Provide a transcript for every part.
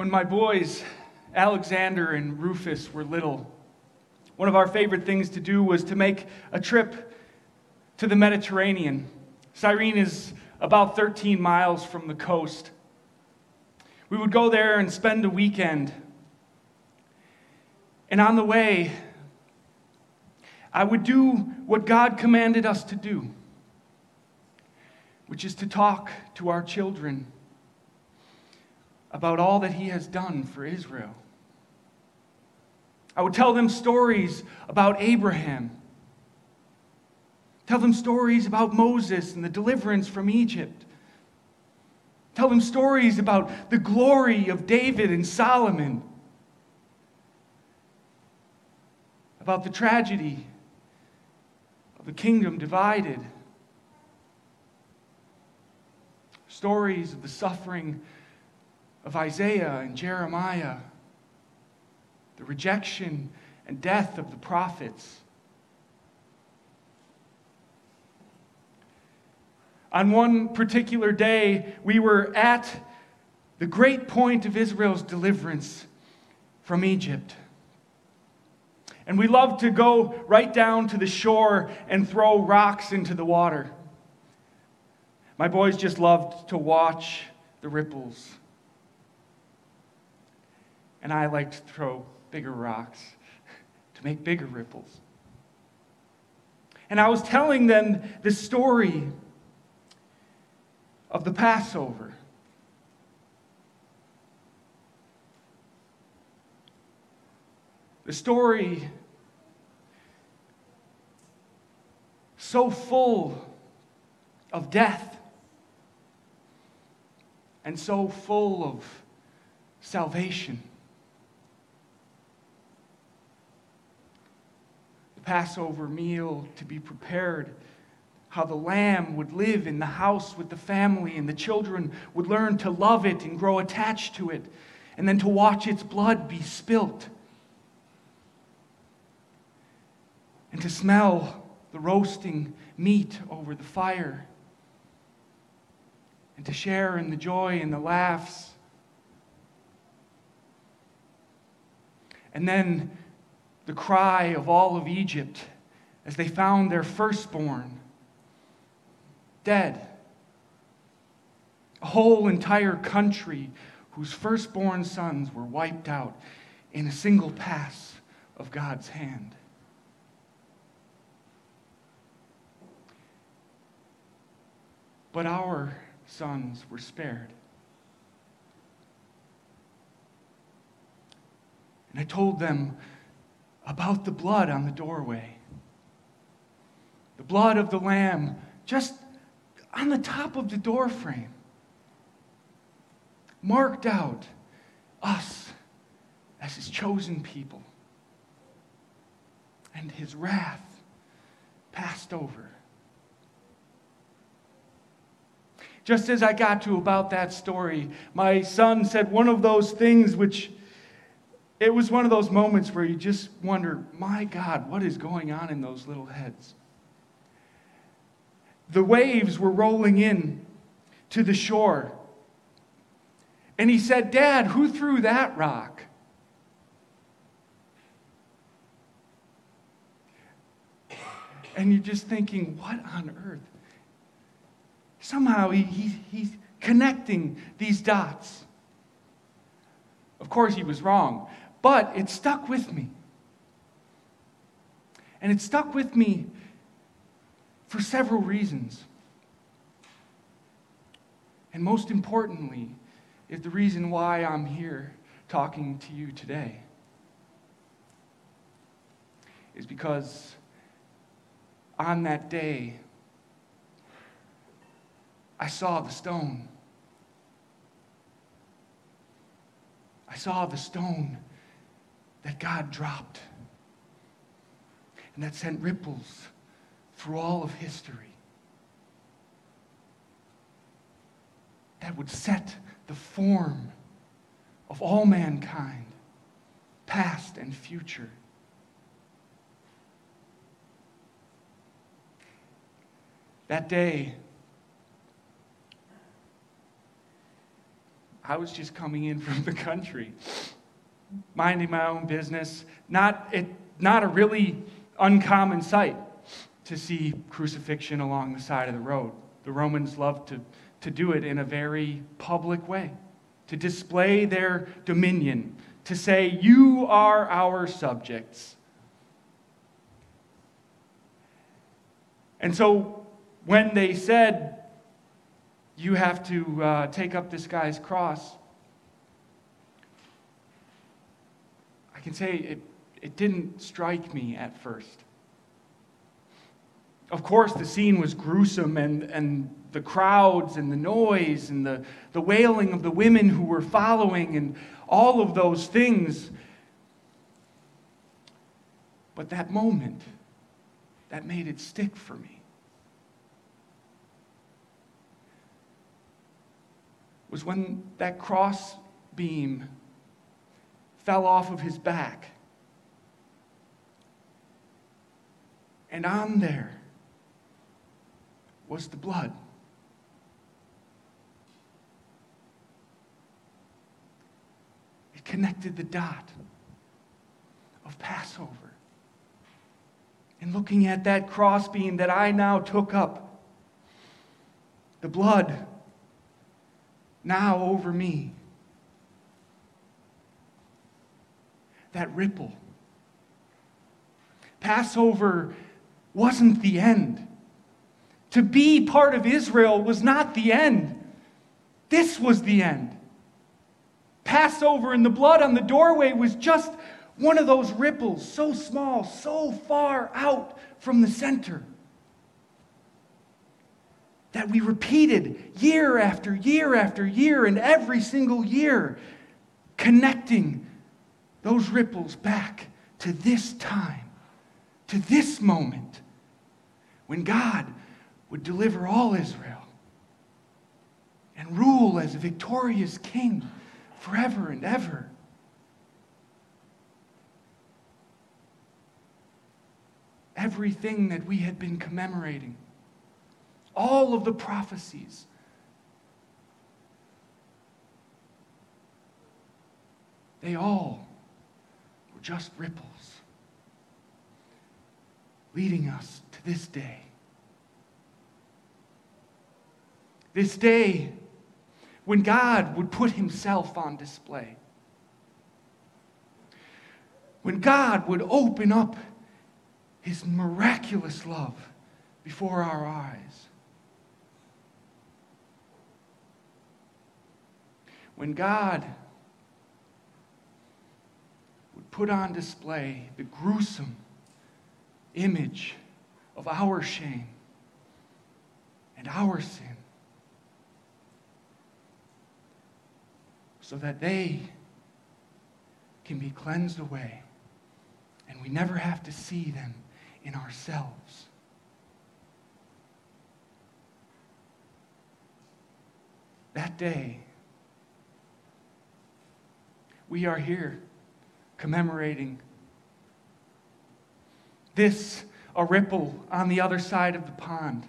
When my boys, Alexander and Rufus, were little, one of our favorite things to do was to make a trip to the Mediterranean. Cyrene is about 13 miles from the coast. We would go there and spend a weekend. And on the way, I would do what God commanded us to do, which is to talk to our children about all that He has done for Israel. I would tell them stories about Abraham, tell them stories about Moses and the deliverance from Egypt. Tell them stories about the glory of David and Solomon, about the tragedy of a kingdom divided, stories of the suffering of Isaiah and Jeremiah, the rejection and death of the prophets. On one particular day, we were at the great point of Israel's deliverance from Egypt. And we loved to go right down to the shore and throw rocks into the water. My boys just loved to watch the ripples. And I like to throw bigger rocks to make bigger ripples. And I was telling them the story of the Passover. The story so full of death and so full of salvation. Passover meal to be prepared how the lamb would live in the house with the family, and the children would learn to love it and grow attached to it, and then to watch its blood be spilt, and to smell the roasting meat over the fire, and to share in the joy and the laughs. And then the cry of all of Egypt as they found their firstborn dead. A whole entire country whose firstborn sons were wiped out in a single pass of God's hand. But our sons were spared. And I told them about the blood on the doorway. The blood of the Lamb just on the top of the doorframe, marked out us as his chosen people, and his wrath passed over. Just as I got to about that story, my son said one of those things which it was one of those moments where you just wonder, my God, what is going on in those little heads? the waves were rolling in to the shore. And he said, Dad, who threw that rock? And you're just thinking, what on earth? Somehow he, he, he's connecting these dots. Of course, he was wrong, but it stuck with me. And it stuck with me for several reasons. And most importantly, is the reason why I'm here talking to you today. Is because on that day, I saw the stone. I saw the stone that God dropped and that sent ripples through all of history that would set the form of all mankind, past and future. That day, I was just coming in from the country, minding my own business. Not, it, not a really uncommon sight to see crucifixion along the side of the road. The Romans loved to, to do it in a very public way, to display their dominion, to say, You are our subjects. And so when they said, You have to uh, take up this guy's cross, I can say it, it didn't strike me at first. Of course, the scene was gruesome, and, and the crowds, and the noise, and the, the wailing of the women who were following, and all of those things. But that moment, that made it stick for me. Was when that cross beam fell off of his back. And on there was the blood. It connected the dot of Passover. And looking at that crossbeam that I now took up, the blood now over me, that ripple. Passover wasn't the end. To be part of Israel was not the end. This was the end. Passover and the blood on the doorway was just one of those ripples, so small, so far out from the center, that we repeated year after year after year, and every single year, connecting those ripples back to this time, to this moment, when God would deliver all Israel and rule as a victorious king forever and ever. Everything that we had been commemorating, all of the prophecies, they all just ripples leading us to this day. This day when God would put himself on display. When God would open up his miraculous love before our eyes. When God would put on display the gruesome image of our shame and our sin. so that they can be cleansed away and we never have to see them in ourselves. That day, we are here commemorating this, a ripple on the other side of the pond.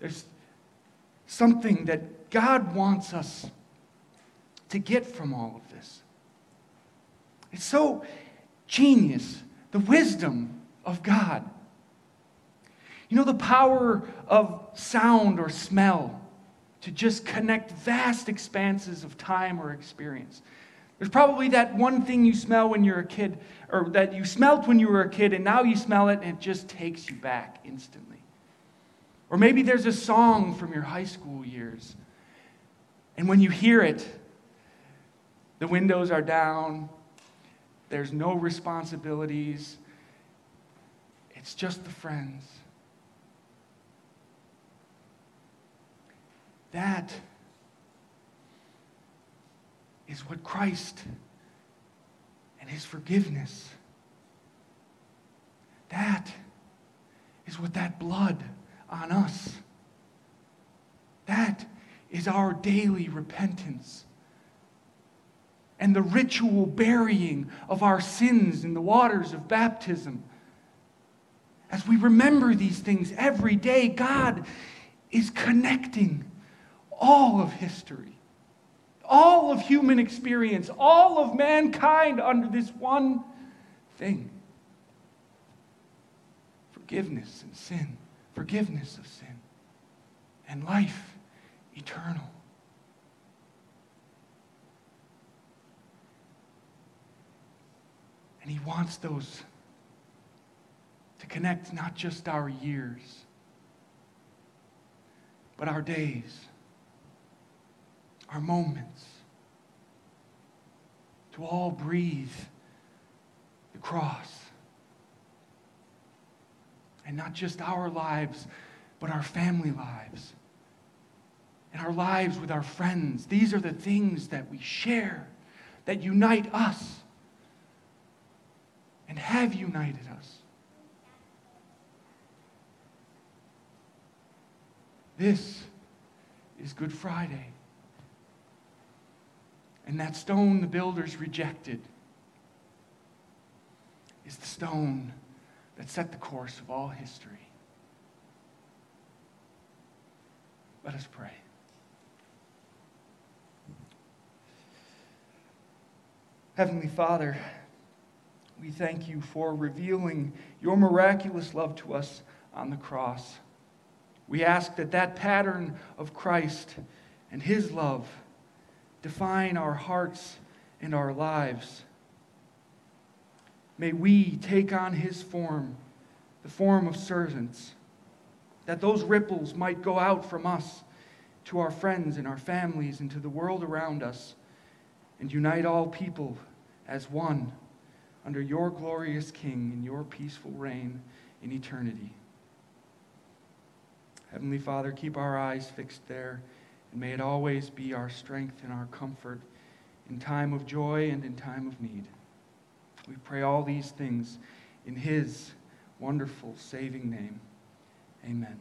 There's something that God wants us to get from all of this. It's so genius, the wisdom of God. You know, the power of sound or smell to just connect vast expanses of time or experience. There's probably that one thing you smell when you're a kid, or that you smelt when you were a kid, and now you smell it and it just takes you back instantly. Or maybe there's a song from your high school years. And when you hear it, the windows are down, there's no responsibilities, it's just the friends. That is what Christ and his forgiveness, that is what that blood on us. That is our daily repentance. And the ritual burying of our sins in the waters of baptism. As we remember these things every day, God is connecting all of history, all of human experience, all of mankind under this one thing forgiveness and sin, forgiveness of sin, and life eternal. And He wants those to connect not just our years, but our days, our moments, to all breathe the cross. And not just our lives, but our family lives and our lives with our friends. These are the things that we share that unite us and have united us. This is Good Friday. And that stone the builders rejected is the stone that set the course of all history. Let us pray. Heavenly Father, we thank you for revealing your miraculous love to us on the cross. We ask that that pattern of Christ and his love define our hearts and our lives. May we take on his form, the form of servants, that those ripples might go out from us to our friends and our families and to the world around us and unite all people as one under your glorious King and your peaceful reign in eternity. Heavenly Father, keep our eyes fixed there, and may it always be our strength and our comfort in time of joy and in time of need. We pray all these things in His wonderful saving name. Amen.